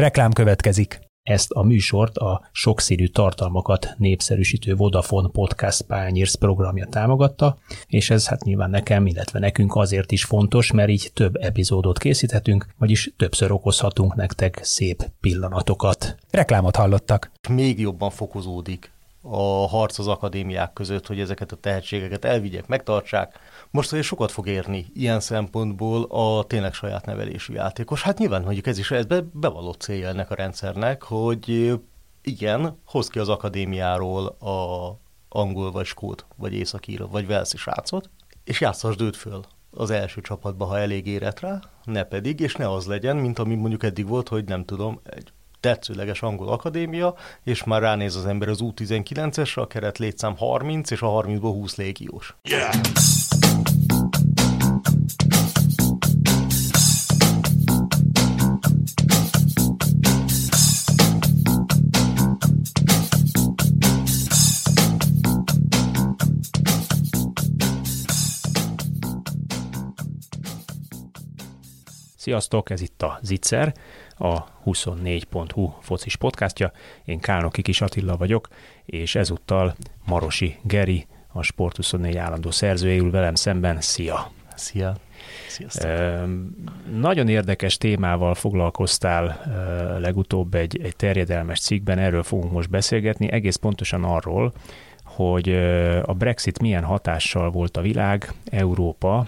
Reklám következik. Ezt a műsort a sokszínű tartalmakat népszerűsítő Vodafone Podcast Pányérsz programja támogatta, és ez hát nyilván nekem, illetve nekünk azért is fontos, mert így több epizódot készíthetünk, vagyis többször okozhatunk nektek szép pillanatokat. Reklámot hallottak. Még jobban fokozódik a harc az akadémiák között, hogy ezeket a tehetségeket elvigyek, megtartsák. Most azért sokat fog érni ilyen szempontból a tényleg saját nevelésű játékos. Hát nyilván mondjuk ez is ez be, bevallott célja ennek a rendszernek, hogy igen, hoz ki az akadémiáról a angol vagy skót, vagy északíra, vagy velszi srácot, és játszasd őt föl az első csapatba, ha elég érett rá, ne pedig, és ne az legyen, mint ami mondjuk eddig volt, hogy nem tudom, egy tetszőleges angol akadémia, és már ránéz az ember az U19-esre, a keret létszám 30, és a 30-ból 20 légiós. Yeah! Sziasztok, ez itt a Zicser, a 24.hu focis podcastja. Én Kálnoki Kis Attila vagyok, és ezúttal Marosi Geri, a Sport 24 állandó szerzője ül velem szemben. Szia! Szia! Sziasztok. nagyon érdekes témával foglalkoztál legutóbb egy, egy terjedelmes cikkben, erről fogunk most beszélgetni, egész pontosan arról, hogy a Brexit milyen hatással volt a világ, Európa,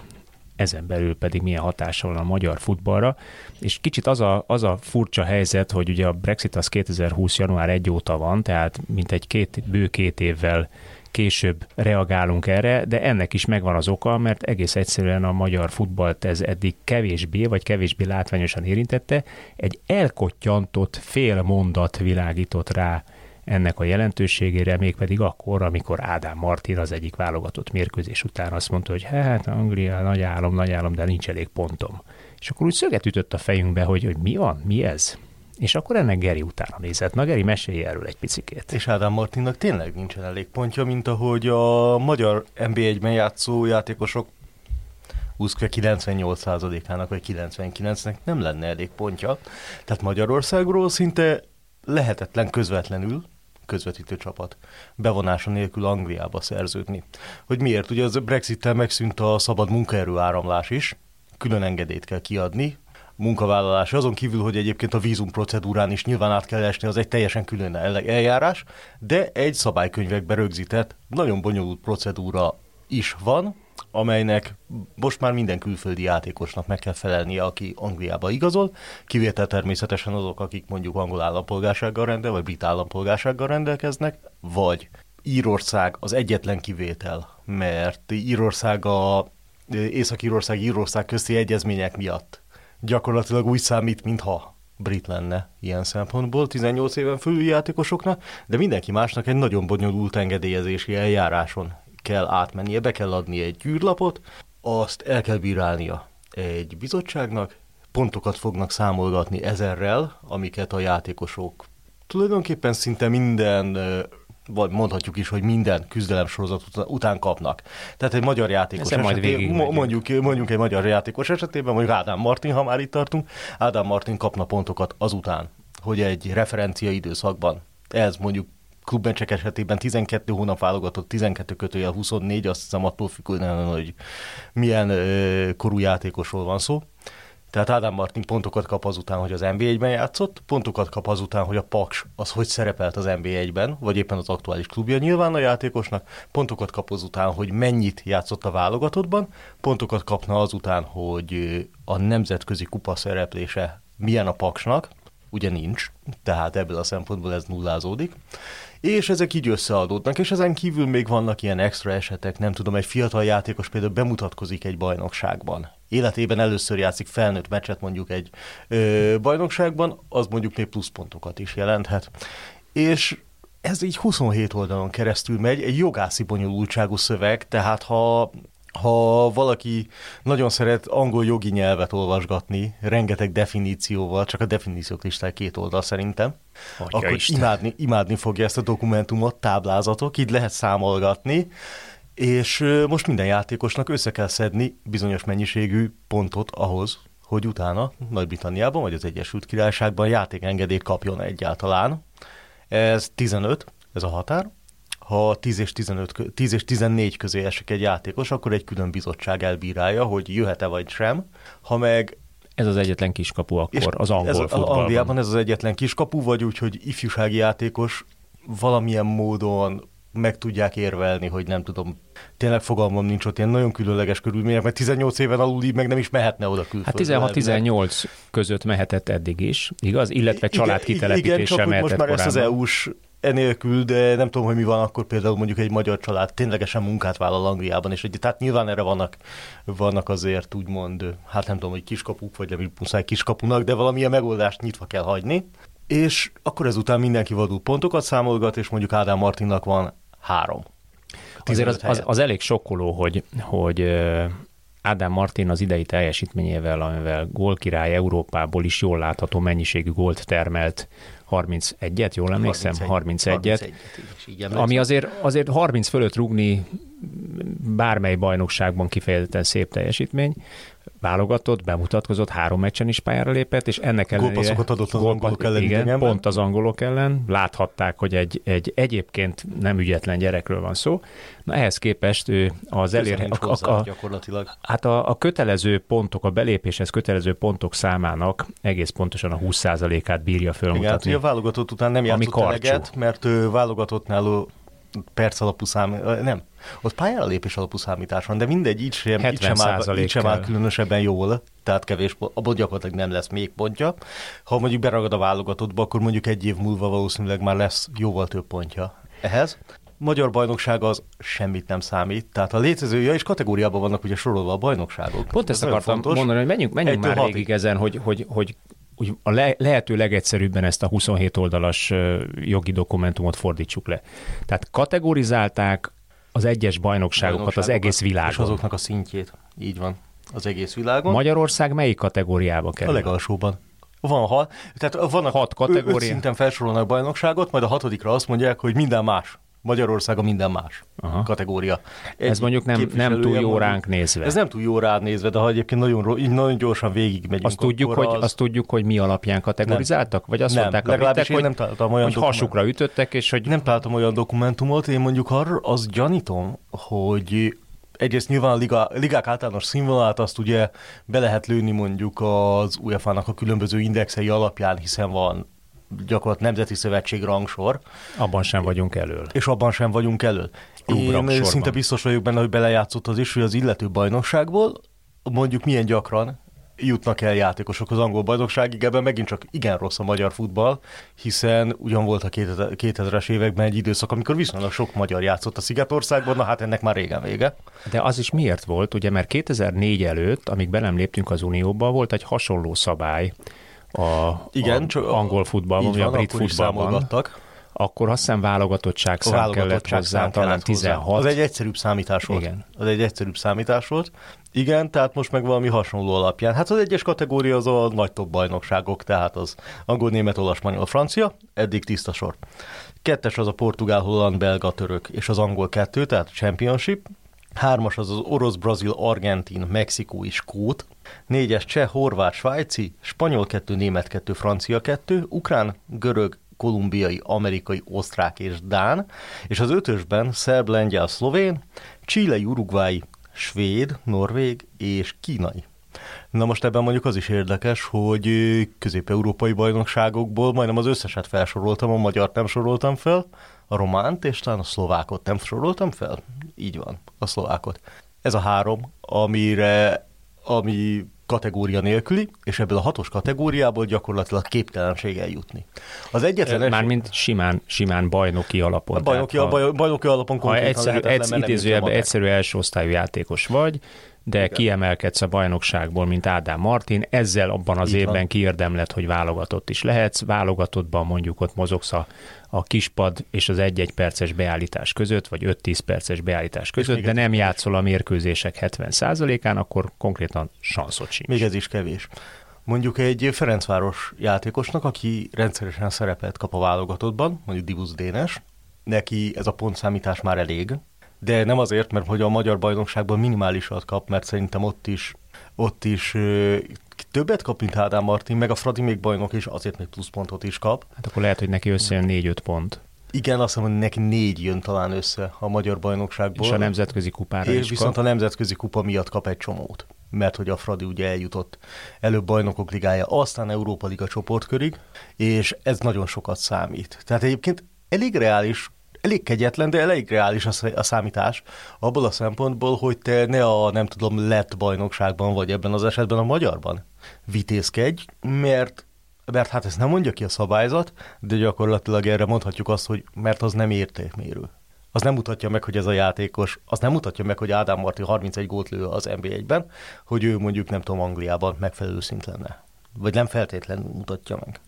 ezen belül pedig milyen hatással van a magyar futballra. És kicsit az a, az a furcsa helyzet, hogy ugye a Brexit az 2020. január 1 óta van, tehát mint egy két, bő két évvel később reagálunk erre, de ennek is megvan az oka, mert egész egyszerűen a magyar futballt ez eddig kevésbé, vagy kevésbé látványosan érintette, egy elkottyantott fél mondat világított rá ennek a jelentőségére, mégpedig akkor, amikor Ádám Martin az egyik válogatott mérkőzés után azt mondta, hogy hát Anglia nagy álom, nagy álom, de nincs elég pontom. És akkor úgy szöget ütött a fejünkbe, hogy, hogy mi van, mi ez? És akkor ennek Geri utána nézett. Na Geri, mesélj erről egy picikét. És Ádám Martinnak tényleg nincsen elég pontja, mint ahogy a magyar NB1-ben játszó játékosok 98%-ának vagy 99-nek nem lenne elég pontja. Tehát Magyarországról szinte lehetetlen közvetlenül közvetítő csapat bevonása nélkül Angliába szerződni. Hogy miért? Ugye az Brexit-tel megszűnt a szabad munkaerő áramlás is, külön engedélyt kell kiadni, munkavállalás. Azon kívül, hogy egyébként a vízum procedúrán is nyilván át kell esni, az egy teljesen külön eljárás, de egy szabálykönyvekbe rögzített, nagyon bonyolult procedúra is van, amelynek most már minden külföldi játékosnak meg kell felelnie, aki Angliába igazol, kivétel természetesen azok, akik mondjuk angol állampolgársággal rendel, vagy brit állampolgársággal rendelkeznek, vagy Írország az egyetlen kivétel, mert Írország a Észak-Írország, Írország közti egyezmények miatt gyakorlatilag úgy számít, mintha brit lenne ilyen szempontból, 18 éven fölüli játékosoknak, de mindenki másnak egy nagyon bonyolult engedélyezési eljáráson kell átmennie, be kell adni egy űrlapot, azt el kell bírálnia egy bizottságnak, pontokat fognak számolgatni ezerrel, amiket a játékosok tulajdonképpen szinte minden vagy mondhatjuk is, hogy minden küzdelemsorozat után kapnak. Tehát egy magyar játékos Ezen esetében, mondjuk, mondjuk egy magyar játékos esetében, mondjuk Ádám Martin, ha már itt tartunk, Ádám Martin kapna pontokat azután, hogy egy referencia időszakban ez mondjuk klubbencsek esetében 12 hónap válogatott, 12 kötője 24, azt hiszem attól függően, hogy milyen korú játékosról van szó. Tehát Ádám Martin pontokat kap azután, hogy az NB1-ben játszott, pontokat kap azután, hogy a Paks az hogy szerepelt az NB1-ben, vagy éppen az aktuális klubja nyilván a játékosnak, pontokat kap azután, hogy mennyit játszott a válogatottban, pontokat kapna azután, hogy a nemzetközi kupa szereplése milyen a Paksnak, ugye nincs, tehát ebből a szempontból ez nullázódik, és ezek így összeadódnak, és ezen kívül még vannak ilyen extra esetek, nem tudom, egy fiatal játékos például bemutatkozik egy bajnokságban. Életében először játszik felnőtt meccset mondjuk egy ö, bajnokságban, az mondjuk még pluszpontokat is jelenthet. És ez így 27 oldalon keresztül megy, egy jogászi bonyolultságú szöveg, tehát ha ha valaki nagyon szeret angol jogi nyelvet olvasgatni, rengeteg definícióval, csak a definíciók listája két oldal szerintem, Atya akkor imádni, imádni fogja ezt a dokumentumot, táblázatok, így lehet számolgatni, és most minden játékosnak össze kell szedni bizonyos mennyiségű pontot ahhoz, hogy utána Nagy-Britanniában vagy az Egyesült Királyságban játékengedélyt kapjon egyáltalán. Ez 15, ez a határ. Ha 10 és, 15, 10 és 14 közé esik egy játékos, akkor egy külön bizottság elbírálja, hogy jöhet-e vagy sem. Ha meg ez az egyetlen kiskapu akkor az angol ez, futballban. Angliában ez az egyetlen kiskapu, vagy úgy, hogy ifjúsági játékos valamilyen módon meg tudják érvelni, hogy nem tudom, tényleg fogalmam nincs ott ilyen nagyon különleges körülmények, mert 18 éven aluli meg nem is mehetne oda külföldre. Hát 16-18 között mehetett eddig is, igaz? Illetve családkitelepítéssel igen, csak mehetett most már korábban. ezt az EU-s enélkül, de nem tudom, hogy mi van akkor például mondjuk egy magyar család ténylegesen munkát vállal Angliában, és egy, tehát nyilván erre vannak, vannak azért úgymond, hát nem tudom, hogy kiskapuk, vagy nem muszáj kiskapunak, de valamilyen megoldást nyitva kell hagyni. És akkor ezután mindenki vadul pontokat számolgat, és mondjuk Ádám Martinnak van három. Azért az, az, az elég sokkoló, hogy, hogy Ádám Martin az idei teljesítményével, amivel gólkirály Európából is jól látható mennyiségű gólt termelt, 31-et, jól emlékszem? 31-et. 31 ami azért, azért 30 fölött rugni bármely bajnokságban kifejezetten szép teljesítmény. Válogatott, bemutatkozott, három meccsen is pályára lépett, és ennek ellenére... Gólpasszokat adott az angolok ellen. Igen, igen, pont az angolok ellen. Láthatták, hogy egy, egy egyébként nem ügyetlen gyerekről van szó. Na ehhez képest ő az elér... A, a, a, gyakorlatilag. Hát a, a kötelező pontok, a belépéshez kötelező pontok számának egész pontosan a 20%-át bírja fölmutatni. Igen, a válogatott után nem játszott eleget, mert ő válogatottnál perc alapú szám, nem, ott pályára lépés alapú számítás van, de mindegy, így sem, így sem, áll, így sem áll különösebben jól, tehát kevés, abból gyakorlatilag nem lesz még pontja. Ha mondjuk beragad a válogatottba, akkor mondjuk egy év múlva valószínűleg már lesz jóval több pontja ehhez. Magyar bajnokság az semmit nem számít, tehát a létezője és kategóriában vannak ugye sorolva a bajnokságok. Pont ezt akartam fontos. mondani, hogy menjünk, menjünk már hatig. végig ezen, hogy, hogy, hogy úgy a le, lehető legegyszerűbben ezt a 27 oldalas jogi dokumentumot fordítsuk le. Tehát kategorizálták az egyes bajnokságokat az egész világon. És azoknak a szintjét. Így van. Az egész világon. Magyarország melyik kategóriába kerül? A legalsóban. Van hat, tehát vannak hat kategória. Öt szinten felsorolnak bajnokságot, majd a hatodikra azt mondják, hogy minden más. Magyarország a minden más Aha. kategória. Egy ez mondjuk nem, nem túl jó ránk nézve. Ez nem túl jó ránk nézve, de ha egyébként nagyon, így nagyon gyorsan végigmegyünk. Azt tudjuk, hogy, az... azt tudjuk, hogy mi alapján kategorizáltak? Nem. Vagy azt nem. mondták a britek, hogy, nem találtam olyan hogy hasukra ütöttek, és hogy... Nem találtam olyan dokumentumot, én mondjuk arra azt gyanítom, hogy egyrészt nyilván a liga, ligák általános színvonalát azt ugye be lehet lőni mondjuk az UEFA-nak a különböző indexei alapján, hiszen van gyakorlatilag nemzeti szövetség rangsor. Abban sem vagyunk elől. És abban sem vagyunk elől. Én szinte biztos vagyok benne, hogy belejátszott az is, hogy az illető bajnokságból mondjuk milyen gyakran jutnak el játékosok az angol bajnokságig, ebben megint csak igen rossz a magyar futball, hiszen ugyan volt a 2000-es években egy időszak, amikor viszonylag sok magyar játszott a Szigetországban, na hát ennek már régen vége. De az is miért volt, ugye, mert 2004 előtt, amíg belem léptünk az Unióba, volt egy hasonló szabály, a, Igen, a csak angol futballban, vagy a brit futballban. Akkor azt hiszem válogatottság szám kellett hozzá, talán 16. Hozzá. Az egy egyszerűbb számítás volt. Igen. Az egy egyszerűbb számítás volt. Igen, tehát most meg valami hasonló alapján. Hát az egyes kategória az a nagy top bajnokságok, tehát az angol, német, olasz, spanyol, francia, eddig tiszta sor. Kettes az a portugál, holland, belga, török, és az angol kettő, tehát a championship. Hármas az az orosz, brazil, argentin, mexikói, skót. Négyes cseh, horvát, svájci, spanyol kettő, német kettő, francia kettő, ukrán, görög, kolumbiai, amerikai, osztrák és dán, és az ötösben szerb, lengyel, szlovén, chilei, urugvái, svéd, norvég és kínai. Na most ebben mondjuk az is érdekes, hogy közép-európai bajnokságokból majdnem az összeset felsoroltam, a magyar nem soroltam fel, a románt és talán a szlovákot nem soroltam fel. Így van, a szlovákot. Ez a három, amire, ami kategória nélküli, és ebből a hatos kategóriából gyakorlatilag képtelenség eljutni. Az egyetlen Mármint simán, simán bajnoki alapon. A bajnoki, a bajnoki alapon ha egyszerű, egy, egyszerű első osztályú játékos vagy, de Igen. kiemelkedsz a bajnokságból, mint Ádám Martin, ezzel abban az Így évben van. kiérdemled, hogy válogatott is lehetsz, válogatottban mondjuk ott mozogsz a, a kispad és az egy-egy perces beállítás között, vagy 5-10 perces beállítás között, de nem játszol a mérkőzések 70%-án, akkor konkrétan sanszot sincs. Még ez is kevés. Mondjuk egy Ferencváros játékosnak, aki rendszeresen szerepet kap a válogatottban, mondjuk Dibusz Dénes, neki ez a pontszámítás már elég, de nem azért, mert hogy a magyar bajnokságban minimálisat kap, mert szerintem ott is, ott is többet kap, mint Ádám Martin, meg a Fradi még bajnok, és azért még pluszpontot is kap. Hát akkor lehet, hogy neki összejön 4-5 pont. Igen, azt hiszem, hogy neki négy jön talán össze a magyar bajnokságból. És a nemzetközi kupára és is viszont kap. a nemzetközi kupa miatt kap egy csomót. Mert hogy a Fradi ugye eljutott előbb bajnokok ligája, aztán Európa Liga csoportkörig, és ez nagyon sokat számít. Tehát egyébként elég reális elég kegyetlen, de elég reális a, a számítás abból a szempontból, hogy te ne a, nem tudom, lett bajnokságban, vagy ebben az esetben a magyarban vitézkedj, mert mert hát ezt nem mondja ki a szabályzat, de gyakorlatilag erre mondhatjuk azt, hogy mert az nem értékmérő. Az nem mutatja meg, hogy ez a játékos, az nem mutatja meg, hogy Ádám Marti 31 gólt lő az NBA-ben, hogy ő mondjuk nem tudom Angliában megfelelő szint lenne. Vagy nem feltétlenül mutatja meg.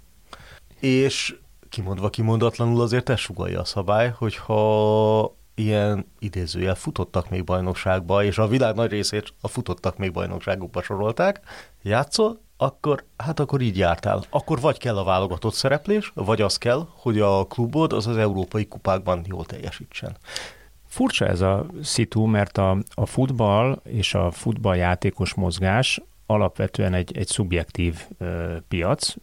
És kimondva kimondatlanul azért ez sugalja a szabály, hogyha ilyen idézőjel futottak még bajnokságba, és a világ nagy részét a futottak még bajnokságokba sorolták, játszol, akkor, hát akkor így jártál. Akkor vagy kell a válogatott szereplés, vagy az kell, hogy a klubod az az európai kupákban jól teljesítsen. Furcsa ez a szitu, mert a, a futball és a futballjátékos mozgás alapvetően egy, egy szubjektív ö, piac,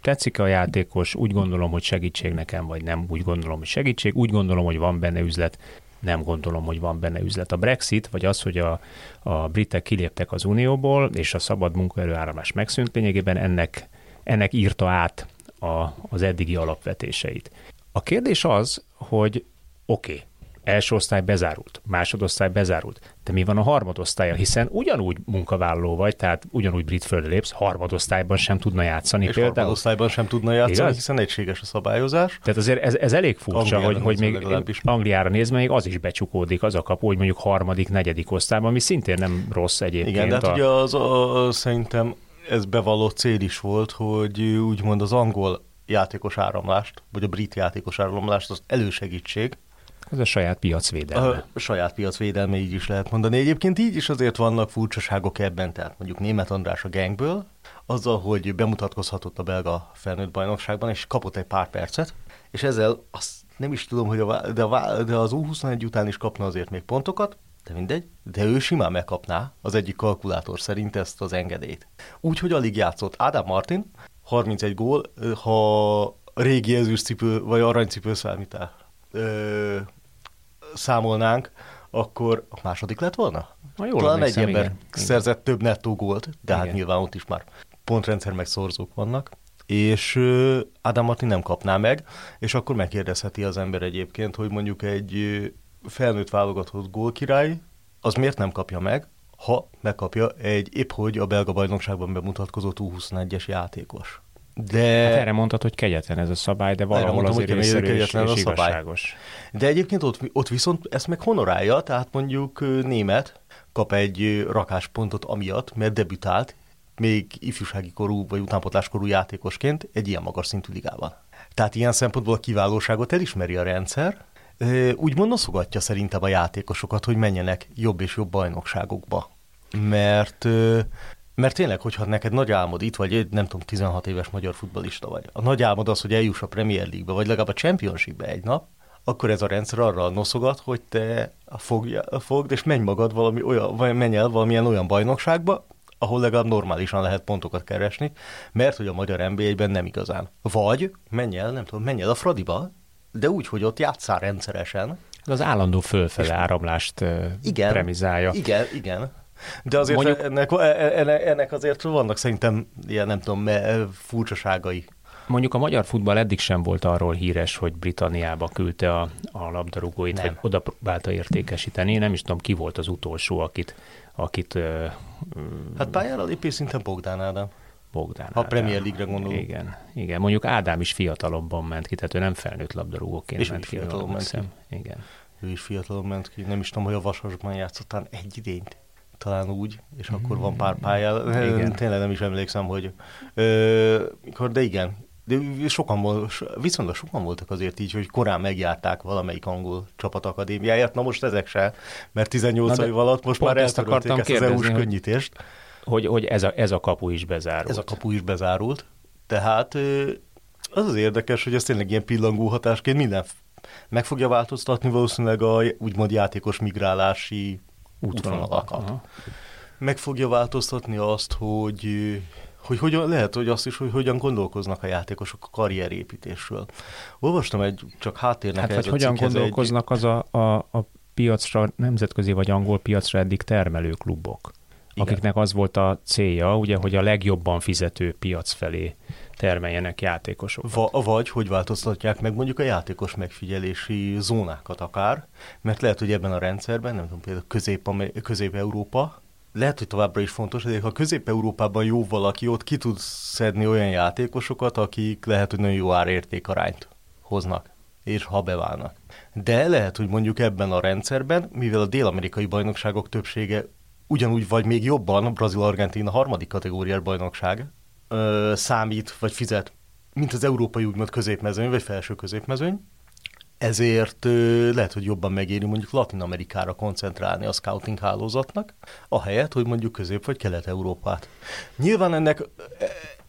tetszik a játékos, úgy gondolom, hogy segítség nekem, vagy nem úgy gondolom, hogy segítség, úgy gondolom, hogy van benne üzlet, nem gondolom, hogy van benne üzlet. A Brexit, vagy az, hogy a, a britek kiléptek az Unióból, és a szabad munkaerő áramlás megszűnt, lényegében ennek, ennek írta át a, az eddigi alapvetéseit. A kérdés az, hogy oké, okay, első osztály bezárult, másodosztály bezárult, de mi van a harmadosztálya, hiszen ugyanúgy munkavállaló vagy, tehát ugyanúgy brit földre lépsz, harmadosztályban sem tudna játszani. És például. harmadosztályban sem tudna játszani, Igaz? hiszen egységes a szabályozás. Tehát azért ez, ez elég furcsa, Angliára hogy, hogy még. Angliára nézve még az is becsukódik, az a kapu, hogy mondjuk harmadik, negyedik osztályban, ami szintén nem rossz egyébként. Igen, de hát a... ugye az, a, a, szerintem ez bevallott cél is volt, hogy úgymond az angol játékos áramlást, vagy a brit játékos áramlást az elősegítség, ez a saját piacvédelme. A saját piacvédelme, így is lehet mondani. Egyébként így is azért vannak furcsaságok ebben, tehát mondjuk Német András a gangből, azzal, hogy bemutatkozhatott a belga felnőtt bajnokságban, és kapott egy pár percet, és ezzel azt nem is tudom, hogy a, de, a, de az U21 után is kapna azért még pontokat, de mindegy, de ő simán megkapná az egyik kalkulátor szerint ezt az engedélyt. Úgyhogy alig játszott Ádám Martin, 31 gól, ha régi ezüstcipő vagy aranycipő számítál. Számolnánk, akkor a második lett volna? Na, jól Talán egy ember igen, szerzett több nettó gólt, de hát igen. hát nyilván ott is már pontrendszer meg szorzók vannak és Ádám Martin nem kapná meg, és akkor megkérdezheti az ember egyébként, hogy mondjuk egy felnőtt válogatott gólkirály, az miért nem kapja meg, ha megkapja egy épp hogy a belga bajnokságban bemutatkozó U21-es játékos. De... Hát erre mondtad, hogy kegyetlen ez a szabály, de valahol mondtam, azért észszerű és, és a igazságos. De egyébként ott, ott viszont ezt meg honorálja, tehát mondjuk német kap egy rakáspontot amiatt, mert debütált, még ifjúsági korú vagy utánpotláskorú játékosként egy ilyen magas szintű ligában. Tehát ilyen szempontból a kiválóságot elismeri a rendszer, úgy noszogatja szerintem a játékosokat, hogy menjenek jobb és jobb bajnokságokba. Mert mert tényleg, hogyha neked nagy álmod itt vagy, nem tudom, 16 éves magyar futbalista vagy, a nagy álmod az, hogy eljuss a Premier League-be, vagy legalább a Championship-be egy nap, akkor ez a rendszer arra noszogat, hogy te fogja, fogd és menj magad valami olyan, vagy menj el valamilyen olyan bajnokságba, ahol legalább normálisan lehet pontokat keresni, mert hogy a magyar NBA-ben nem igazán. Vagy menj el, nem tudom, menj el a Fradiba, de úgy, hogy ott játszál rendszeresen. Az állandó fölfele áramlást igen, premizálja. Igen, igen. De azért Mondjuk... ennek, e- e- ennek, azért vannak szerintem ilyen, nem tudom, furcsaságai. Mondjuk a magyar futball eddig sem volt arról híres, hogy Britanniába küldte a, a labdarúgóit, nem. vagy oda próbálta értékesíteni. Nem is tudom, ki volt az utolsó, akit... akit hát pályára lépés szinten Bogdán Ádám. Bogdán a Premier League-re gondolunk. Igen, igen. Mondjuk Ádám is fiatalobban ment ki, tehát ő nem felnőtt labdarúgóként És ment ki. Fiatalon ment ki. Igen. Ő is fiatalon ment ki. Nem is tudom, hogy a Vasasban játszottán egy idényt talán úgy, és akkor van pár pálya. Igen. Tényleg nem is emlékszem, hogy de igen, de sokan volt, viszonylag sokan voltak azért így, hogy korán megjárták valamelyik angol csapatakadémiáját. Na most ezek se, mert 18 év alatt most már eltörölték ezt az EU-s könnyítést. Hogy, hogy ez, a, ez a kapu is bezárult. Ez a kapu is bezárult. Tehát az az érdekes, hogy ez tényleg ilyen pillangó hatásként minden meg fogja változtatni valószínűleg a úgymond játékos migrálási útvonalakat. Meg fogja változtatni azt, hogy hogy hogyan, lehet, hogy azt is, hogy hogyan gondolkoznak a játékosok a karrierépítésről. Olvastam egy, csak háttérnek Hát ez vagy a hogyan gondolkoznak az a, a, a piacra, nemzetközi vagy angol piacra eddig termelő klubok, Igen. akiknek az volt a célja, ugye, hogy a legjobban fizető piac felé termeljenek játékosokat. Va, vagy hogy változtatják meg mondjuk a játékos megfigyelési zónákat akár, mert lehet, hogy ebben a rendszerben, nem tudom, például Közép- Közép-Európa, lehet, hogy továbbra is fontos, de ha Közép-Európában jó valaki, ott ki tud szedni olyan játékosokat, akik lehet, hogy nagyon jó árértékarányt hoznak, és ha beválnak. De lehet, hogy mondjuk ebben a rendszerben, mivel a dél-amerikai bajnokságok többsége ugyanúgy vagy még jobban, a Brazil-Argentina harmadik kategóriás bajnokság, ö, számít vagy fizet, mint az európai úgymond középmezőny, vagy felső középmezőny, ezért ö, lehet, hogy jobban megéri mondjuk Latin Amerikára koncentrálni a scouting hálózatnak, ahelyett, hogy mondjuk Közép- vagy Kelet-Európát. Nyilván ennek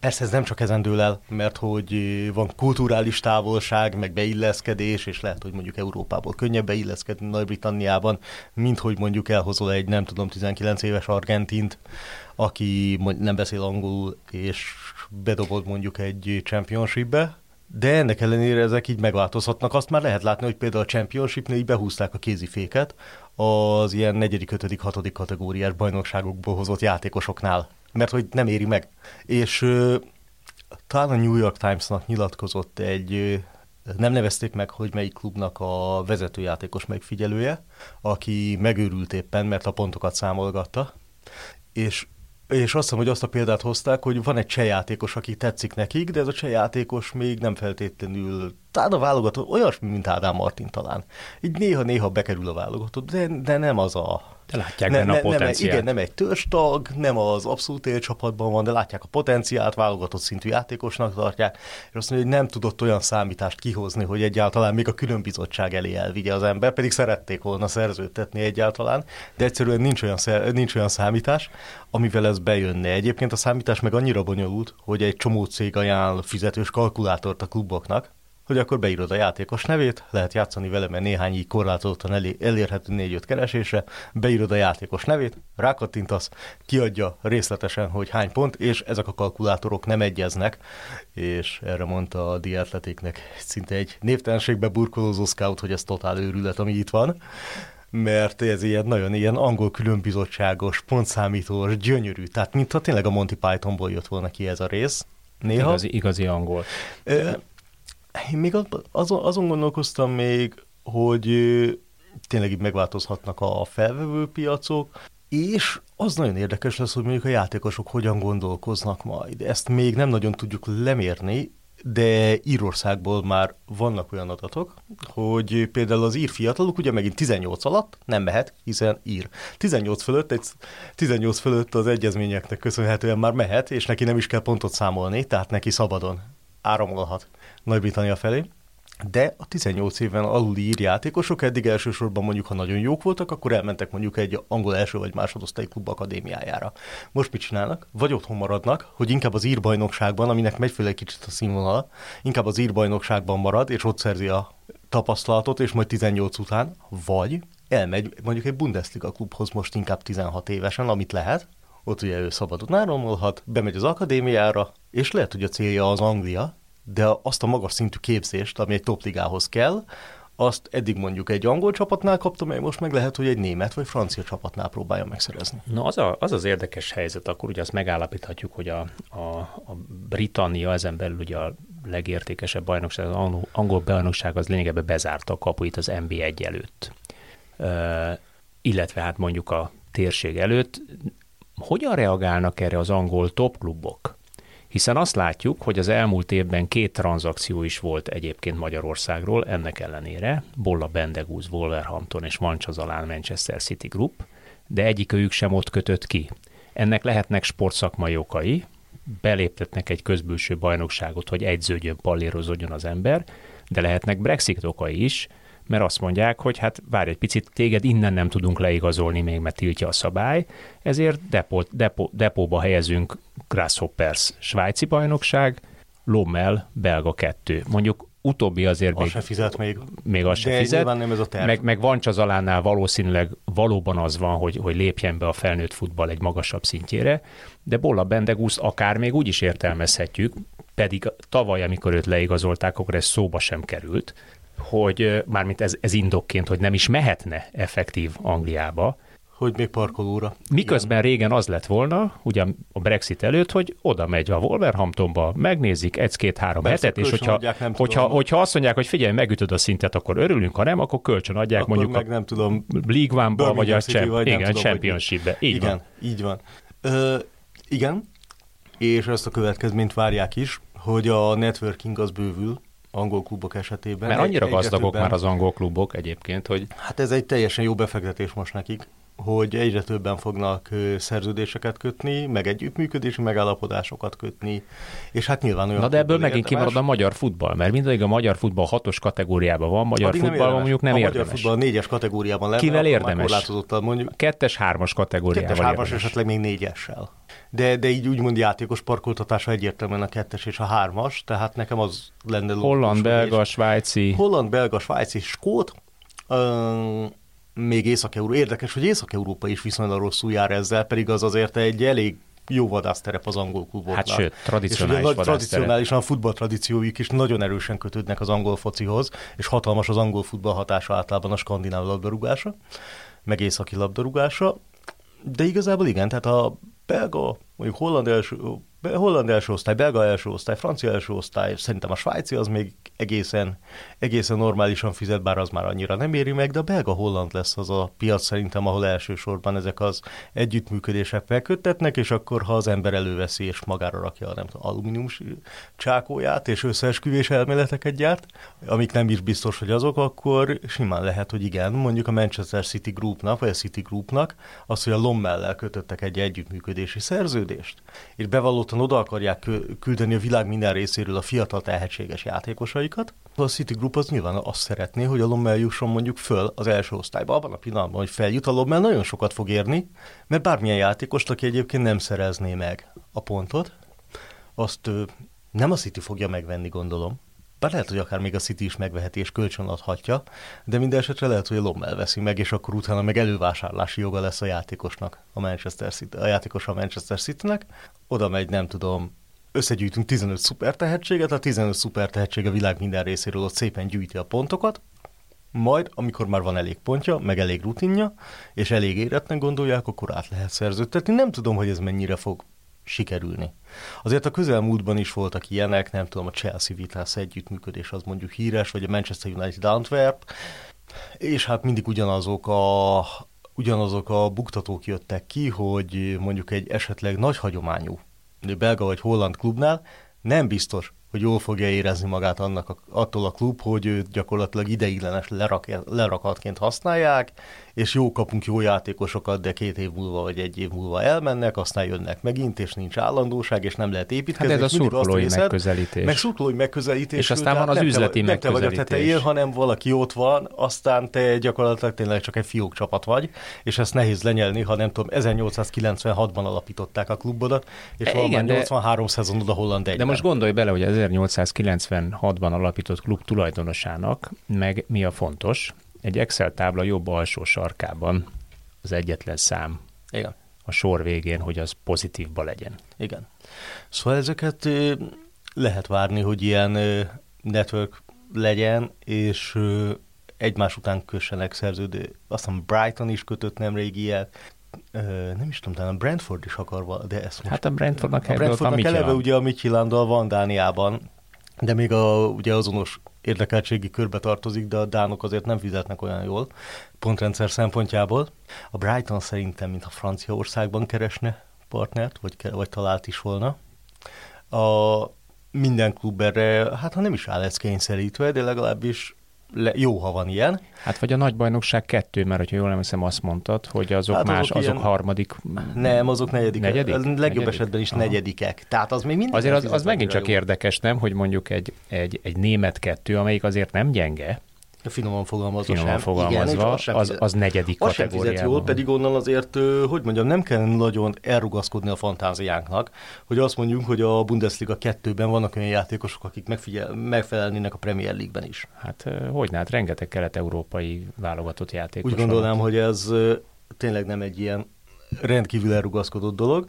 Persze ez nem csak ezen dől el, mert hogy van kulturális távolság, meg beilleszkedés, és lehet, hogy mondjuk Európából könnyebb beilleszkedni Nagy-Britanniában, mint hogy mondjuk elhozol egy, nem tudom, 19 éves argentint, aki nem beszél angolul, és bedobod mondjuk egy championshipbe, de ennek ellenére ezek így megváltozhatnak. Azt már lehet látni, hogy például a Championshipnél így behúzták a kéziféket az ilyen negyedik, ötödik, hatodik kategóriás bajnokságokból hozott játékosoknál, mert hogy nem éri meg. És ö, talán a New York Timesnak nyilatkozott egy, ö, nem nevezték meg, hogy melyik klubnak a vezetőjátékos megfigyelője, aki megőrült éppen, mert a pontokat számolgatta, és és azt hiszem, hogy azt a példát hozták, hogy van egy cseh játékos, aki tetszik nekik, de ez a cseh játékos még nem feltétlenül, talán a válogatott, olyasmi, mint Ádám Martin talán. Így néha-néha bekerül a válogatott, de, de nem az a... De látják benne a nem, egy, potenciált. igen, nem egy törstag, nem az abszolút élcsapatban van, de látják a potenciált, válogatott szintű játékosnak tartják, és azt mondja, hogy nem tudott olyan számítást kihozni, hogy egyáltalán még a különbizottság elé elvigye az ember, pedig szerették volna szerződtetni egyáltalán, de egyszerűen nincs olyan, szer, nincs olyan számítás, amivel ez bejönne. Egyébként a számítás meg annyira bonyolult, hogy egy csomó cég ajánl fizetős kalkulátort a kluboknak, hogy akkor beírod a játékos nevét, lehet játszani vele, mert néhány így korlátozottan elé, elérhető 4-5 keresésre, beírod a játékos nevét, rákattintasz, kiadja részletesen, hogy hány pont, és ezek a kalkulátorok nem egyeznek, és erre mondta a diátletéknek szinte egy névtelenségbe burkolózó scout, hogy ez totál őrület, ami itt van mert ez ilyen nagyon ilyen angol különbizottságos, pontszámítós, gyönyörű, tehát mintha tényleg a Monty Pythonból jött volna ki ez a rész. Néha. Igazi, igazi angol. Én még azon, azon gondolkoztam még, hogy tényleg így megváltozhatnak a felvevő piacok, és az nagyon érdekes lesz, hogy mondjuk a játékosok hogyan gondolkoznak majd. Ezt még nem nagyon tudjuk lemérni, de Írországból már vannak olyan adatok, hogy például az ír fiatalok ugye megint 18 alatt nem mehet, hiszen ír. 18 fölött, egy, 18 fölött az egyezményeknek köszönhetően már mehet, és neki nem is kell pontot számolni, tehát neki szabadon áramolhat Nagy-Britannia felé. De a 18 éven aluli ír játékosok eddig elsősorban mondjuk, ha nagyon jók voltak, akkor elmentek mondjuk egy angol első vagy másodosztály klub akadémiájára. Most mit csinálnak? Vagy otthon maradnak, hogy inkább az írbajnokságban, aminek megy föl egy kicsit a színvonal, inkább az írbajnokságban marad, és ott szerzi a tapasztalatot, és majd 18 után, vagy elmegy mondjuk egy Bundesliga klubhoz most inkább 16 évesen, amit lehet, ott ugye ő szabadon áramolhat, bemegy az akadémiára, és lehet, hogy a célja az Anglia, de azt a magas szintű képzést, ami egy topligához kell, azt eddig mondjuk egy angol csapatnál kapta, meg most meg lehet, hogy egy német vagy francia csapatnál próbálja megszerezni. Na az, a, az az érdekes helyzet, akkor ugye azt megállapíthatjuk, hogy a, a, a Britannia ezen belül ugye a legértékesebb bajnokság, az angol, angol bajnokság az lényegében bezárta a kapuit az NB1 előtt. Uh, illetve hát mondjuk a térség előtt. Hogyan reagálnak erre az angol topklubok? Hiszen azt látjuk, hogy az elmúlt évben két tranzakció is volt egyébként Magyarországról, ennek ellenére, Bolla Bendegúz, Wolverhampton és Mancsazalán Manchester City Group, de egyikőjük sem ott kötött ki. Ennek lehetnek sportszakmai okai, beléptetnek egy közbülső bajnokságot, hogy egyződjön, pallérozódjon az ember, de lehetnek Brexit okai is, mert azt mondják, hogy hát várj egy picit, téged innen nem tudunk leigazolni még, mert tiltja a szabály, ezért depó, depó, depóba helyezünk Grasshoppers svájci bajnokság, Lommel belga kettő. Mondjuk utóbbi azért Az még, se fizet még. még az se fizet. nem ez a terv. Meg, meg van Csazalánál valószínűleg valóban az van, hogy, hogy lépjen be a felnőtt futball egy magasabb szintjére, de Bolla Bendegúzt akár még úgy is értelmezhetjük, pedig tavaly, amikor őt leigazolták, akkor ez szóba sem került, hogy mármint ez, ez indokként, hogy nem is mehetne effektív Angliába, Hogy még parkolóra. Miközben régen az lett volna, ugye a Brexit előtt, hogy oda megy a Wolverhamptonba, megnézik egy-két-három hetet, és hogyha, kölcsönadják, nem hogyha, tudom. hogyha azt mondják, hogy figyelj, megütöd a szintet, akkor örülünk, ha nem, akkor kölcsön adják Akkor mondjuk meg nem tudom, a League One-ba, vagy a City, vagy igen, tudom, Championship-be. Így igen, van. így van. Ö, igen, és ezt a következményt várják is, hogy a networking az bővül angol klubok esetében. Mert annyira gazdagok többen- már az angol klubok egyébként, hogy Hát ez egy teljesen jó befektetés most nekik, hogy egyre többen fognak szerződéseket kötni, meg együttműködési megállapodásokat kötni, és hát nyilván olyan... Na de ebből megint érdemes. kimarad a magyar futball, mert mindig a magyar futball hatos kategóriában van, magyar Addig nem futballban érdemes. mondjuk nem a érdemes. magyar futball négyes kategóriában lenne, Kivel érdemes? korlátozottan mondjuk Kettes, hármas kategóriával kettes, hármas, érdemes. esetleg még négyessel. De, de így úgymond játékos parkoltatása egyértelműen a kettes és a hármas, tehát nekem az lenne Holland, belga, svájci. Holland, belga, svájci, skót, még észak-euró. Érdekes, hogy észak-európa is viszonylag rosszul jár ezzel, pedig az azért egy elég jó vadászterep az angol kluboknak. Hát sőt, és tradicionális vadászterep. tradicionálisan a futball tradícióik is nagyon erősen kötődnek az angol focihoz, és hatalmas az angol futball hatása általában a skandináv labdarúgása, meg északi labdarúgása. De igazából igen, tehát a belga, mondjuk holland első, holland első osztály, belga első osztály, francia első osztály, szerintem a svájci az még egészen, egészen normálisan fizet, bár az már annyira nem éri meg, de a belga-holland lesz az a piac szerintem, ahol elsősorban ezek az együttműködések felköttetnek, és akkor ha az ember előveszi és magára rakja a nem tudom, alumínium csákóját, és összeesküvés elméleteket gyárt, amik nem is biztos, hogy azok, akkor simán lehet, hogy igen, mondjuk a Manchester City Groupnak, vagy a City Groupnak, az, hogy a Lommellel kötöttek egy együttműködési szerződést, és bevallottan oda akarják küldeni a világ minden részéről a fiatal tehetséges játékosaikat, a City Group az nyilván azt szeretné, hogy a Lommel jusson mondjuk föl az első osztályba. Abban a pillanatban, hogy feljut a Lommel, nagyon sokat fog érni, mert bármilyen játékost, aki egyébként nem szerezné meg a pontot, azt nem a City fogja megvenni, gondolom. Bár lehet, hogy akár még a City is megveheti és kölcsön adhatja, de minden esetre lehet, hogy a Lommel veszi meg, és akkor utána meg elővásárlási joga lesz a játékosnak, a Manchester City, a játékos a Manchester Citynek. Oda megy, nem tudom, összegyűjtünk 15 szuper tehetséget, a 15 szuper tehetség a világ minden részéről ott szépen gyűjti a pontokat, majd, amikor már van elég pontja, meg elég rutinja, és elég éretnek gondolják, akkor át lehet szerződtetni. Nem tudom, hogy ez mennyire fog sikerülni. Azért a közelmúltban is voltak ilyenek, nem tudom, a Chelsea Vitász együttműködés az mondjuk híres, vagy a Manchester United Antwerp, és hát mindig ugyanazok a, ugyanazok a buktatók jöttek ki, hogy mondjuk egy esetleg nagy hagyományú belga vagy holland klubnál nem biztos, hogy jól fogja érezni magát annak a, attól a klub, hogy őt gyakorlatilag ideiglenes lerak, lerakatként használják, és jó kapunk jó játékosokat, de két év múlva vagy egy év múlva elmennek, aztán jönnek megint, és nincs állandóság, és nem lehet Hát építkezni. ez a szurkolói érzed, megközelítés. Meg szurkolói megközelítés. És aztán van az nem te üzleti vagy- Nem te vagy a megközelítés. tetején, hanem valaki ott van, aztán te gyakorlatilag tényleg csak egy fiók csapat vagy, és ezt nehéz lenyelni, ha nem tudom, 1896-ban alapították a klubodat, és E, igen, már de- 83 szezonod a Holland egyben. De most gondolj bele, hogy 1896-ban alapított klub tulajdonosának, meg mi a fontos, egy Excel tábla jobb alsó sarkában az egyetlen szám Igen. a sor végén, hogy az pozitívba legyen. Igen. Szóval ezeket lehet várni, hogy ilyen network legyen, és egymás után kössenek szerződő. Aztán Brighton is kötött nemrég ilyet. Nem is tudom, talán Brentford is akar, de ezt most... Hát a Brentfordnak a Brentfordnak eleve ugye a Michelandal van Dániában, de még a ugye azonos érdekeltségi körbe tartozik, de a dánok azért nem fizetnek olyan jól, pontrendszer szempontjából. A Brighton szerintem, mintha Franciaországban keresne partnert, vagy, vagy talált is volna. A minden klub erre, hát ha nem is áll lesz kényszerítve, de legalábbis le, jó, ha van ilyen. Hát vagy a nagy bajnokság kettő, mert hogyha jól emlékszem, azt mondtad, hogy azok Hát azok más, azok, ilyen- harmadik. Nem, azok. Negyedik? A legjobb Negyedik? esetben is Aha. negyedikek. Tehát az még mindig Azért az, az megint csak jól. érdekes, nem, hogy mondjuk egy, egy, egy német kettő, amelyik azért nem gyenge, Finoman fogalmazva Finoman sem. fogalmazva, Igen, az, sem az, negyedik az sem kategóriában. jól, pedig onnan azért, hogy mondjam, nem kell nagyon elrugaszkodni a fantáziánknak, hogy azt mondjuk, hogy a Bundesliga 2-ben vannak olyan játékosok, akik megfigyel, megfelelnének a Premier League-ben is. Hát hogy hát rengeteg kelet-európai válogatott játékos Úgy gondolnám, hogy ez tényleg nem egy ilyen rendkívül elrugaszkodott dolog.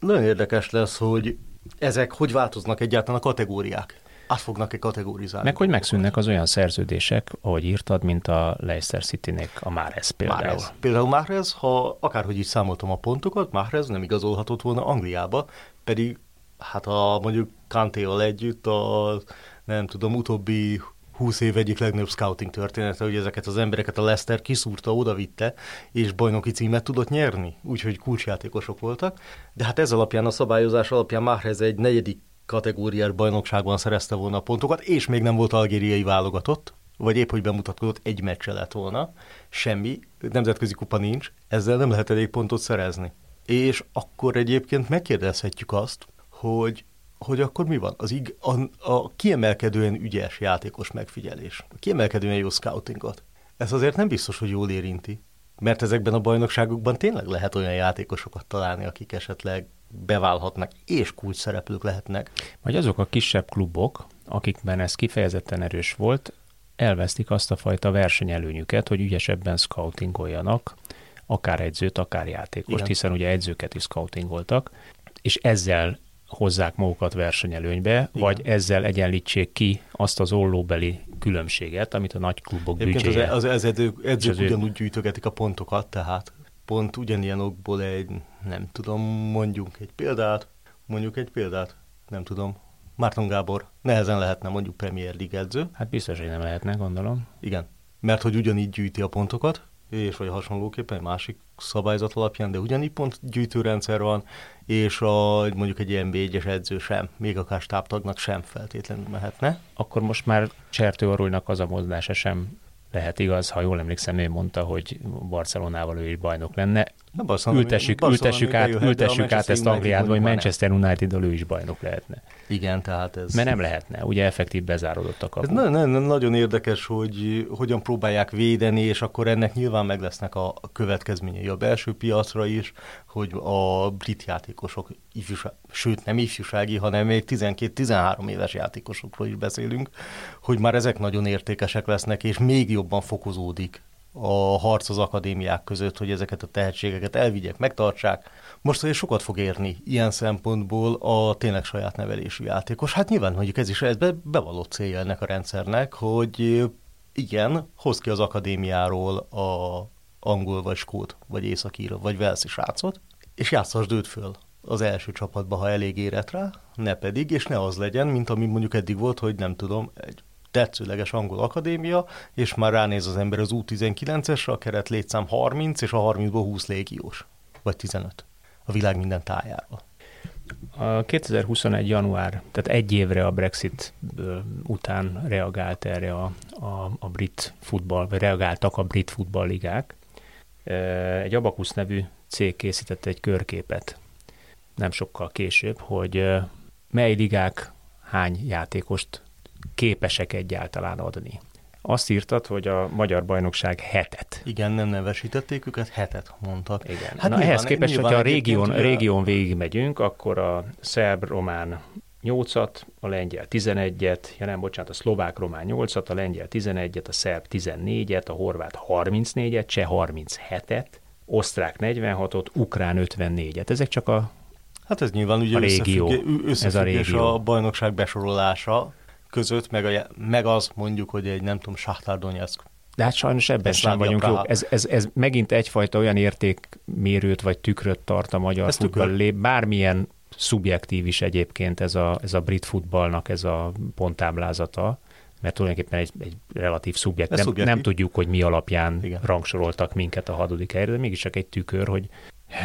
Nagyon érdekes lesz, hogy ezek hogy változnak egyáltalán a kategóriák. Át fognak-e kategorizálni? Meg hogy megszűnnek az olyan szerződések, ahogy írtad, mint a Leicester City-nek a Mahrez például. Mahrez. Például Mahrez, ha akárhogy is számoltam a pontokat, Mahrez nem igazolhatott volna Angliába, pedig hát a mondjuk Kantéval együtt a nem tudom, utóbbi 20 év egyik legnagyobb scouting története, hogy ezeket az embereket a Leicester kiszúrta, odavitte, és bajnoki címet tudott nyerni, úgyhogy kulcsjátékosok voltak. De hát ez alapján, a szabályozás alapján Mahrez egy negyedik kategóriás bajnokságban szerezte volna a pontokat, és még nem volt algériai válogatott, vagy épp hogy bemutatkozott, egy meccse lett volna, semmi, nemzetközi kupa nincs, ezzel nem lehet elég pontot szerezni. És akkor egyébként megkérdezhetjük azt, hogy hogy akkor mi van? Az ig- a, a kiemelkedően ügyes játékos megfigyelés, a kiemelkedően jó scoutingot. Ez azért nem biztos, hogy jól érinti. Mert ezekben a bajnokságokban tényleg lehet olyan játékosokat találni, akik esetleg beválhatnak, és kulcs szereplők lehetnek. Vagy azok a kisebb klubok, akikben ez kifejezetten erős volt, elvesztik azt a fajta versenyelőnyüket, hogy ügyesebben scoutingoljanak, akár edzőt, akár játékost, Igen. hiszen ugye edzőket is scoutingoltak, és ezzel hozzák magukat versenyelőnybe, Igen. vagy ezzel egyenlítsék ki azt az ollóbeli különbséget, amit a nagy klubok Egyébként az, büdzséje. az edzők, edzők az ő- ugyanúgy gyűjtögetik a pontokat, tehát pont ugyanilyen okból egy, nem tudom, mondjunk egy példát, mondjuk egy példát, nem tudom, Márton Gábor nehezen lehetne mondjuk Premier League edző, Hát biztos, hogy nem lehetne, gondolom. igen, mert hogy ugyanígy gyűjti a pontokat, és vagy hasonlóképpen egy másik szabályzat alapján, de ugyanígy pont gyűjtőrendszer van, és a, mondjuk egy ilyen B1-es edző sem, még akár stábtagnak sem feltétlenül mehetne. Akkor most már Csertő Arulnak az a mondása sem lehet igaz, ha jól emlékszem, ő mondta, hogy Barcelonával ő is bajnok lenne. Nem Barcelona- Ültessük, Barcelona ültessük át, a ültessük át ezt Angliádba, hogy Manchester United-dal ő is bajnok lehetne. Igen, tehát ez... Mert nem lehetne, ugye effektív bezáródott a Ez kapu. na- na- na- nagyon érdekes, hogy hogyan próbálják védeni, és akkor ennek nyilván meg lesznek a a következményei a belső piacra is, hogy a brit játékosok, ifjúság, sőt nem ifjúsági, hanem még 12-13 éves játékosokról is beszélünk, hogy már ezek nagyon értékesek lesznek, és még jobban fokozódik a harc az akadémiák között, hogy ezeket a tehetségeket elvigyek, megtartsák. Most azért sokat fog érni ilyen szempontból a tényleg saját nevelésű játékos. Hát nyilván mondjuk ez is ez be, bevallott célja ennek a rendszernek, hogy igen, hoz ki az akadémiáról a angol vagy skót, vagy északír, vagy velszi srácot, és játszasd őt föl az első csapatba, ha elég érett rá, ne pedig, és ne az legyen, mint ami mondjuk eddig volt, hogy nem tudom, egy tetszőleges angol akadémia, és már ránéz az ember az U19-esre, a keret létszám 30, és a 30-ból 20 légiós, vagy 15 a világ minden tájáról. A 2021. január, tehát egy évre a Brexit után reagált erre a, a, a brit futball, vagy reagáltak a brit futballligák. Egy Abakusz nevű cég készítette egy körképet nem sokkal később, hogy mely ligák hány játékost képesek egyáltalán adni. Azt írtad, hogy a magyar bajnokság hetet. Igen, nem nevesítették őket, hetet mondtak. Igen. Hát Na nyilván- ehhez képest, nyilván hogyha a régión, ugye- régión végig megyünk, akkor a szerb-román 8-at, a lengyel 11-et, ja nem, bocsánat, a szlovák-román 8-at, a lengyel 11-et, a szerb 14-et, a horvát 34-et, cseh 37-et, osztrák 46-ot, ukrán 54-et. Ezek csak a Hát ez nyilván ugye A régió. ü- Ez a összefüggés régió. a bajnokság besorolása között, meg, a, meg az mondjuk, hogy egy nem tudom, Sáhtár Donetsk. De hát sajnos ebben sem Szlávia vagyunk jók. Ez, ez, ez megint egyfajta olyan értékmérőt vagy tükröt tart a magyar Ez tükör. futball elé. Bármilyen szubjektív is egyébként ez a, ez a brit futballnak ez a ponttáblázata, mert tulajdonképpen egy, egy relatív szubjektív. Ez Nem, szubjektív. nem tudjuk, hogy mi alapján Igen. Rangsoroltak minket a hatodik helyre, de mégiscsak egy tükör, hogy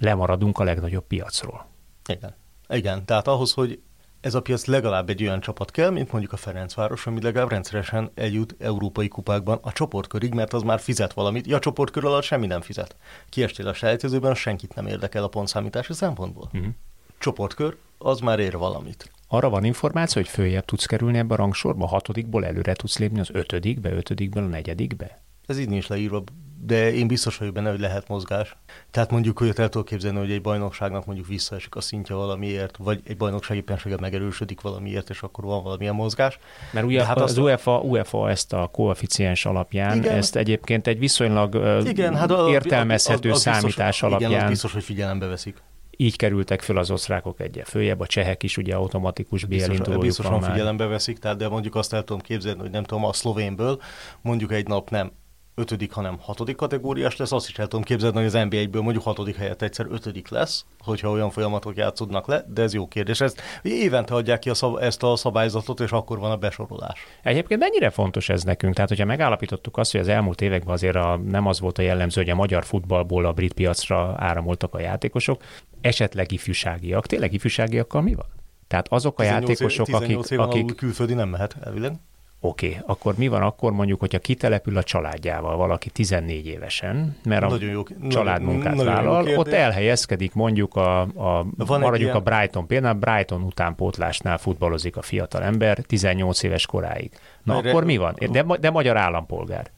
lemaradunk a legnagyobb piacról. Igen. Igen, tehát ahhoz, hogy ez a piac legalább egy olyan csapat kell, mint mondjuk a Ferencváros, ami legalább rendszeresen eljut európai kupákban a csoportkörig, mert az már fizet valamit. Ja, a csoportkör alatt semmi nem fizet. Kiestél a selejtezőben, senkit nem érdekel a pontszámítási szempontból. Uh-huh. csoportkör, az már ér valamit. Arra van információ, hogy följebb tudsz kerülni ebbe a rangsorba, a hatodikból előre tudsz lépni az ötödikbe, ötödikből a negyedikbe? Ez így nincs leírva, de én biztos vagyok benne, hogy lehet mozgás. Tehát mondjuk, hogy el tudok képzelni, hogy egy bajnokságnak mondjuk visszaesik a szintje valamiért, vagy egy bajnokság éppenséggel megerősödik valamiért, és akkor van valamilyen mozgás. Mert ugye hát az UEFA, UEFA ezt a koeficiens alapján, igen. ezt egyébként egy viszonylag igen, hát a, értelmezhető az, az, az számítás biztos, alapján. Igen, az biztos, hogy figyelembe veszik így kerültek föl az osztrákok egyre följebb, a csehek is ugye automatikus BL Biztosan figyelembe veszik, tehát de mondjuk azt el tudom képzelni, hogy nem tudom, a szlovénből mondjuk egy nap nem ötödik, hanem hatodik kategóriás lesz, azt is el tudom képzelni, hogy az NBA-ből mondjuk hatodik helyett egyszer ötödik lesz, hogyha olyan folyamatok játszódnak le, de ez jó kérdés. Ezt évente adják ki a szab- ezt a szabályzatot, és akkor van a besorolás. Egyébként mennyire fontos ez nekünk? Tehát, hogyha megállapítottuk azt, hogy az elmúlt években azért a, nem az volt a jellemző, hogy a magyar futballból a brit piacra áramoltak a játékosok, esetleg ifjúságiak. Tényleg ifjúságiakkal mi van? Tehát azok a játékosok, akik, akik... külföldi nem mehet elvileg. Oké, okay, akkor mi van akkor mondjuk, hogyha kitelepül a családjával valaki 14 évesen, mert a nagyon jó, családmunkát nagyon, vállal, nagyon ott elhelyezkedik mondjuk a, a van maradjuk ilyen... a Brighton például, Brighton utánpótlásnál futballozik a fiatal ember 18 éves koráig. Na Erre... akkor mi van? De, de magyar állampolgár.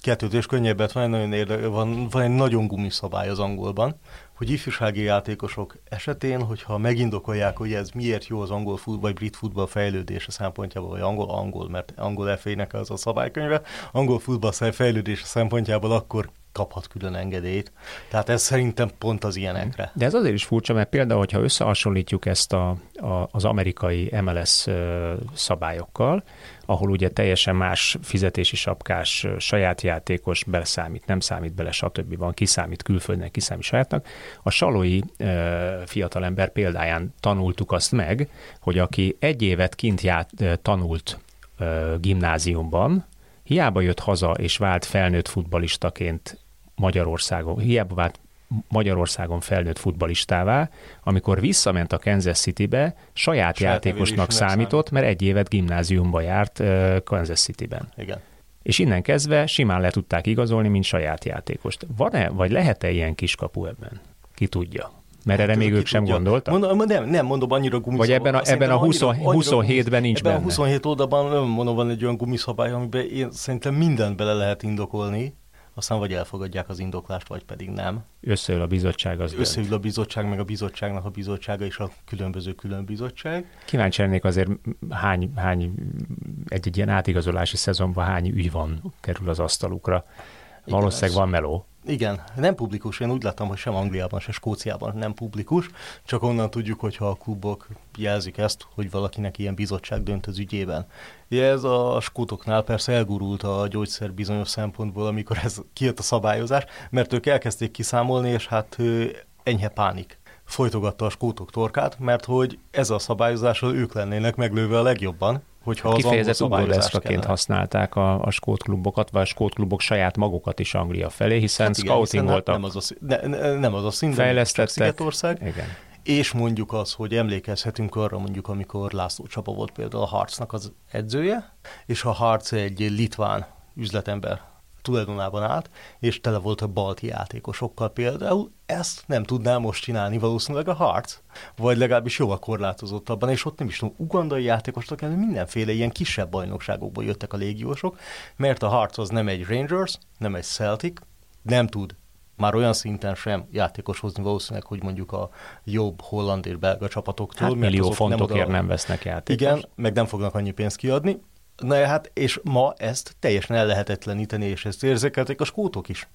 Kettőt könnyebbet van, nagyon érde, van, van egy nagyon gumiszabály az angolban, hogy ifjúsági játékosok esetén, hogyha megindokolják, hogy ez miért jó az angol futball, vagy brit futball fejlődése szempontjából, vagy angol, angol, mert angol f az a szabálykönyve, angol futball fejlődése szempontjából akkor kaphat külön engedélyt. Tehát ez szerintem pont az ilyenekre. De ez azért is furcsa, mert például, hogyha összehasonlítjuk ezt a, a, az amerikai MLS szabályokkal, ahol ugye teljesen más fizetési sapkás saját játékos beleszámít, nem számít bele, stb. van, kiszámít külföldnek, kiszámít sajátnak. A salói fiatalember példáján tanultuk azt meg, hogy aki egy évet kint ját, tanult gimnáziumban, hiába jött haza és vált felnőtt futbalistaként Magyarországon, hiába vált Magyarországon felnőtt futbalistává, amikor visszament a Kansas City-be, saját, saját játékosnak számított, mert egy évet gimnáziumba járt Kansas City-ben. Igen. És innen kezdve simán le tudták igazolni, mint saját játékost. Van-e, vagy lehet-e ilyen kiskapu ebben? Ki tudja? Mert hát, erre még ők sem tudja. gondoltak? Mondom, nem, nem mondom, annyira gumiszabály. Vagy ebben a, ebben a 20, annyira, 27-ben nincs ebben benne? a 27 oldalban mondom, van egy olyan gumiszabály, amiben én szerintem mindent bele lehet indokolni, aztán vagy elfogadják az indoklást, vagy pedig nem. Összeül a bizottság az Összeül a bizottság, meg a bizottságnak a bizottsága és a különböző külön bizottság. Kíváncsi lennék azért hány, hány egy-egy ilyen átigazolási szezonban hány ügy van, kerül az asztalukra. Valószínűleg van meló. Igen, nem publikus. Én úgy láttam, hogy sem Angliában, sem Skóciában nem publikus, csak onnan tudjuk, hogyha a klubok jelzik ezt, hogy valakinek ilyen bizottság dönt az ügyében. Ez a skótoknál persze elgurult a gyógyszer bizonyos szempontból, amikor ez kijött a szabályozás, mert ők elkezdték kiszámolni, és hát enyhe pánik folytogatta a skótok torkát, mert hogy ez a szabályozással ők lennének meglőve a legjobban, hogyha az Kifejezett ugoreszkaként használták a, a skót klubokat, vagy a skót klubok saját magukat is Anglia felé, hiszen hát igen, scouting hiszen voltak. Nem az a, ne, nem az a szint, fejlesztettek. Szigetország. Igen. És mondjuk az, hogy emlékezhetünk arra mondjuk, amikor László Csaba volt például a Harcnak az edzője, és a Harc egy litván üzletember tulajdonában állt, és tele volt a balti játékosokkal például. Ezt nem tudná most csinálni valószínűleg a harc, vagy legalábbis jóval korlátozottabban, és ott nem is tudom, ugandai játékosok, hanem mindenféle ilyen kisebb bajnokságokból jöttek a légiósok, mert a harc az nem egy Rangers, nem egy Celtic, nem tud már olyan szinten sem játékos hozni valószínűleg, hogy mondjuk a jobb holland és belga csapatoktól. Hát millió fontokért nem, nem vesznek játékos. Igen, meg nem fognak annyi pénzt kiadni. Na hát, és ma ezt teljesen el lehetetleníteni, és ezt érzékelték a skótok is.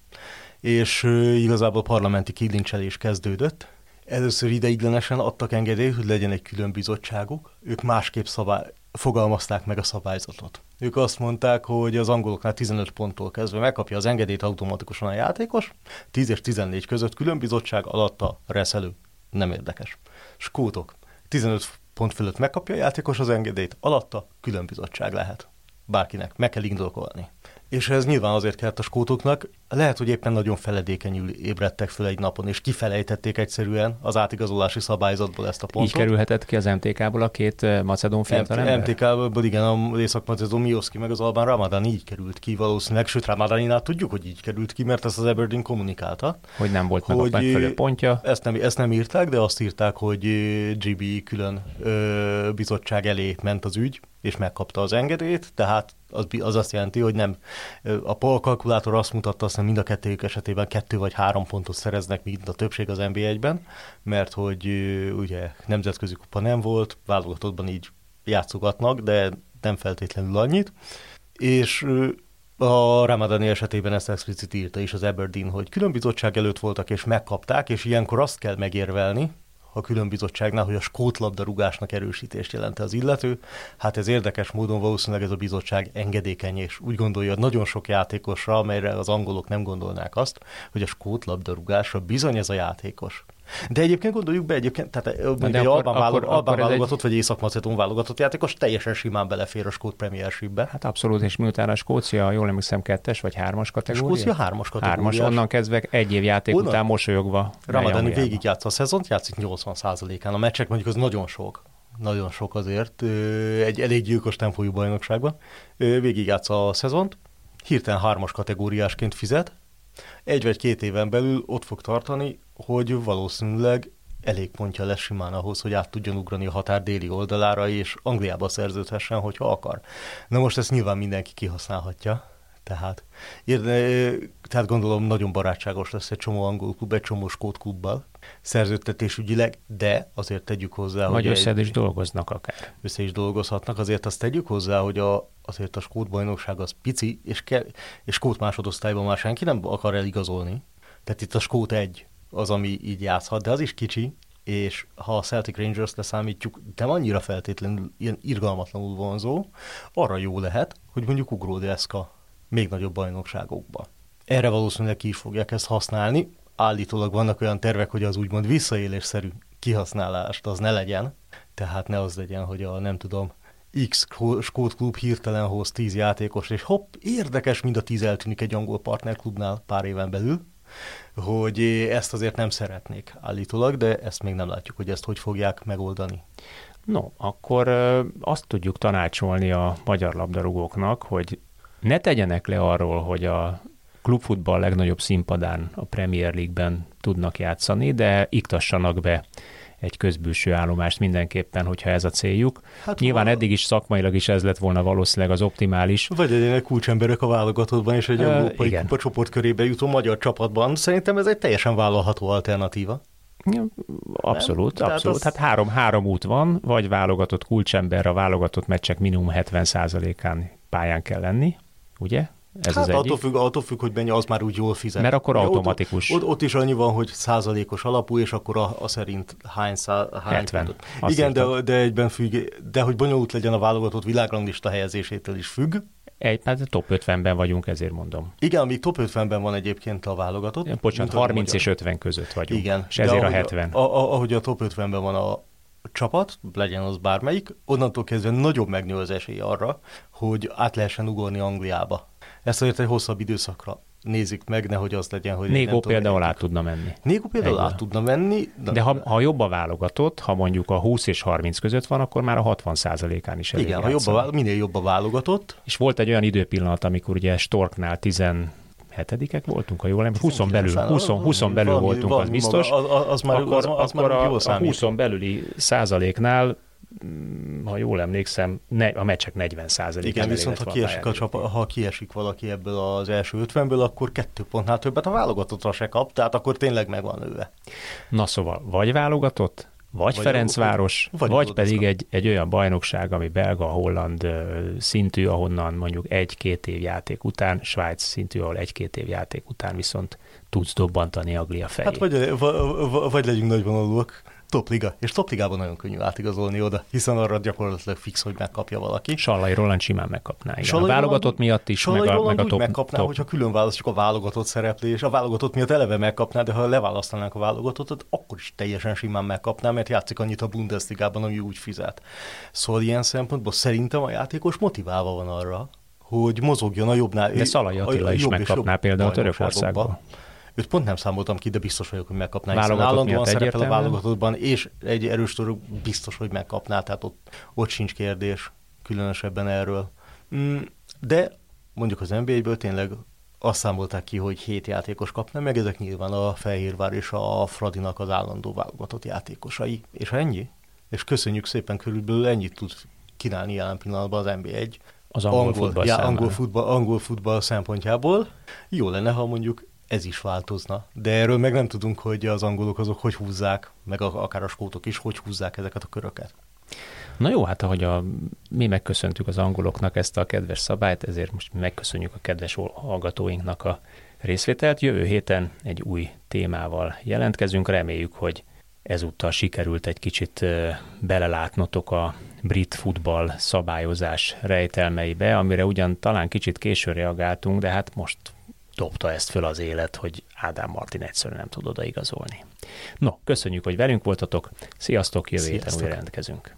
És uh, igazából parlamenti kilincselés kezdődött. Először ideiglenesen adtak engedélyt, hogy legyen egy külön bizottságuk. Ők másképp szabály, fogalmazták meg a szabályzatot. Ők azt mondták, hogy az angoloknál 15 ponttól kezdve megkapja az engedélyt automatikusan a játékos, 10 és 14 között külön bizottság alatta reszelő. Nem érdekes. Skótok. 15 pont fölött megkapja a játékos az engedélyt, alatta külön bizottság lehet. Bárkinek, meg kell indokolni. És ez nyilván azért kellett a skótoknak, lehet, hogy éppen nagyon feledékenyül ébredtek föl egy napon, és kifelejtették egyszerűen az átigazolási szabályzatból ezt a pontot. Így kerülhetett ki az MTK-ból a két eh, macedón fiatalember? MTK-ból igen, a Észak-Macedón Mioszki meg az Albán Ramadan így került ki valószínűleg, sőt Ramadaninál tudjuk, hogy így került ki, mert ezt az Aberdeen kommunikálta. Hogy nem volt meg hogy a megfelelő pontja. Ezt nem, ezt nem írták, de azt írták, hogy GB külön ö, bizottság elé ment az ügy, és megkapta az engedélyt, tehát az, az azt jelenti, hogy nem. A POL kalkulátor azt mutatta, hogy mind a kettőjük esetében kettő vagy három pontot szereznek, mint a többség az NB1-ben, mert hogy ugye nemzetközi kupa nem volt, válogatottban így játszogatnak, de nem feltétlenül annyit. És a Ramadani esetében ezt explicit írta is az Aberdeen, hogy különbizottság előtt voltak és megkapták, és ilyenkor azt kell megérvelni, a különbizottságnál, hogy a skót labdarúgásnak erősítést jelent az illető. Hát ez érdekes módon valószínűleg ez a bizottság engedékeny, és úgy gondolja nagyon sok játékosra, amelyre az angolok nem gondolnák azt, hogy a skót labdarúgásra bizony ez a játékos. De egyébként gondoljuk be, egyébként, tehát egy Albán, akkor, Albán válogatott, egy... vagy Észak-Macedón válogatott játékos teljesen simán belefér a Skót Premiershipbe. Hát abszolút, és miután a Skócia, jól emlékszem, kettes vagy hármas kategória? Skócia hármas kategória. Hármas, onnan kezdve egy év játék onnan, után mosolyogva. Ramadani végig játsza a szezont, játszik 80%-án. A meccsek mondjuk az nagyon sok nagyon sok azért, egy elég gyilkos tempójú bajnokságban. Végig játsza a szezont, hirtelen hármas kategóriásként fizet, egy vagy két éven belül ott fog tartani, hogy valószínűleg elég pontja lesz simán ahhoz, hogy át tudjon ugrani a határ déli oldalára, és Angliába szerződhessen, hogyha akar. Na most ezt nyilván mindenki kihasználhatja, tehát, érde, tehát gondolom nagyon barátságos lesz egy csomó angol klub, egy csomó skót klubbal szerződtetésügyileg, de azért tegyük hozzá, Vagy hogy össze egy, is dolgoznak akár. Össze is dolgozhatnak, azért azt tegyük hozzá, hogy a, azért a skót bajnokság az pici, és, ke, és skót másodosztályban már senki nem akar eligazolni. Tehát itt a skót egy az, ami így játszhat, de az is kicsi, és ha a Celtic Rangers leszámítjuk, de annyira feltétlenül ilyen irgalmatlanul vonzó, arra jó lehet, hogy mondjuk ugródeszka még nagyobb bajnokságokba. Erre valószínűleg ki is fogják ezt használni. Állítólag vannak olyan tervek, hogy az úgymond visszaélésszerű kihasználást az ne legyen, tehát ne az legyen, hogy a nem tudom, X skót klub hirtelen hoz 10 játékos, és hopp, érdekes, mind a 10 eltűnik egy angol partnerklubnál pár éven belül, hogy ezt azért nem szeretnék állítólag, de ezt még nem látjuk, hogy ezt hogy fogják megoldani. No, akkor azt tudjuk tanácsolni a magyar labdarúgóknak, hogy ne tegyenek le arról, hogy a klubfutball legnagyobb színpadán a Premier League-ben tudnak játszani, de iktassanak be egy közbülső állomást mindenképpen, hogyha ez a céljuk. Hát Nyilván val- eddig is szakmailag is ez lett volna valószínűleg az optimális. Vagy legyenek kulcsemberek a válogatottban, és egy európai kupa csoportkörébe jutó magyar csapatban. Szerintem ez egy teljesen vállalható alternatíva. Abszolút, Nem? abszolút. Az... Hát három, három út van, vagy válogatott kulcsember, a válogatott meccsek minimum 70%-án pályán kell lenni, ugye? Ez hát az attól függ, attól függ, hogy mennyi, az már úgy jól fizet. Mert akkor automatikus. Ott, ott, ott is annyi van, hogy százalékos alapú, és akkor a, a szerint hány, szá, hány 70. Igen, de, de egyben függ, de hogy bonyolult legyen a válogatott világranglista helyezésétől is függ. Egy, hát top 50-ben vagyunk, ezért mondom. Igen, amíg top 50-ben van egyébként a válogatott. Bocsánat, 30 és 50 között vagyunk. Igen. És ezért a 70. A, a, ahogy a top 50-ben van a, csapat, legyen az bármelyik, onnantól kezdve nagyobb megnő az esély arra, hogy át lehessen ugorni Angliába. Ezt azért egy hosszabb időszakra nézik meg, nehogy az legyen, hogy... Négó például át tudna menni. Négó például át tudna menni. De, de ha, ha jobb a válogatott, ha mondjuk a 20 és 30 között van, akkor már a 60 án is elég Igen, ha jobb a, minél jobb a válogatott. És volt egy olyan időpillanat, amikor ugye Storknál 10 hetedikek voltunk, ha jól emlékszem, 20 belül, 20, 20 belül valami, voltunk, valami, az biztos. Az, az már, akkor, az, az akkor már a, a 20 belüli százaléknál ha jól emlékszem, ne, a meccsek 40 százalék. Igen, viszont ha kiesik, a csapa, ha kiesik valaki ebből az első 50-ből, akkor kettő pontnál többet a válogatottra se kap, tehát akkor tényleg megvan őve. Na szóval, vagy válogatott, vagy, vagy Ferencváros, a, vagy, vagy pedig egy, egy olyan bajnokság, ami belga-holland szintű, ahonnan mondjuk egy-két év játék után, Svájc szintű, ahol egy-két év játék után viszont tudsz dobbantani Aglia fejét. Hát vagy, vagy, vagy legyünk nagyvonalúak, topliga, és topligában nagyon könnyű átigazolni oda, hiszen arra gyakorlatilag fix, hogy megkapja valaki. Sallai Roland simán megkapná. Igen. Sallai a válogatott Roland, miatt is, Sallai meg a, meg a top, megkapná, top. hogyha külön választjuk a válogatott szereplés, a válogatott miatt eleve megkapná, de ha leválasztanánk a válogatottat, akkor is teljesen simán megkapná, mert játszik annyit a Bundesligában, ami úgy fizet. Szóval ilyen szempontból szerintem a játékos motiválva van arra, hogy mozogjon a jobbnál. De Szalai Attila is megkapná például Törökországból. Őt pont nem számoltam ki, de biztos vagyok, hogy megkapná, hiszen állandóan szerepel a válogatottban, és egy erős török biztos, hogy megkapná, tehát ott, ott sincs kérdés különösebben erről. Mm, de mondjuk az NBA-ből tényleg azt számolták ki, hogy hét játékos kapna, meg ezek nyilván a Fehérvár és a Fradinak az állandó válogatott játékosai. És ennyi? És köszönjük szépen, körülbelül ennyit tud kínálni jelen pillanatban az NBA1 az angol, angol, futball, já, angol, futball, angol futball szempontjából. Jó lenne, ha mondjuk ez is változna. De erről meg nem tudunk, hogy az angolok azok hogy húzzák, meg akár a skótok is, hogy húzzák ezeket a köröket. Na jó, hát ahogy a, mi megköszöntük az angoloknak ezt a kedves szabályt, ezért most megköszönjük a kedves hallgatóinknak a részvételt. Jövő héten egy új témával jelentkezünk. Reméljük, hogy ezúttal sikerült egy kicsit belelátnotok a brit futball szabályozás rejtelmeibe, amire ugyan talán kicsit későn reagáltunk, de hát most dobta ezt föl az élet, hogy Ádám Martin egyszerűen nem tud odaigazolni. No, köszönjük, hogy velünk voltatok. Sziasztok, jövő héten újra rendkezünk.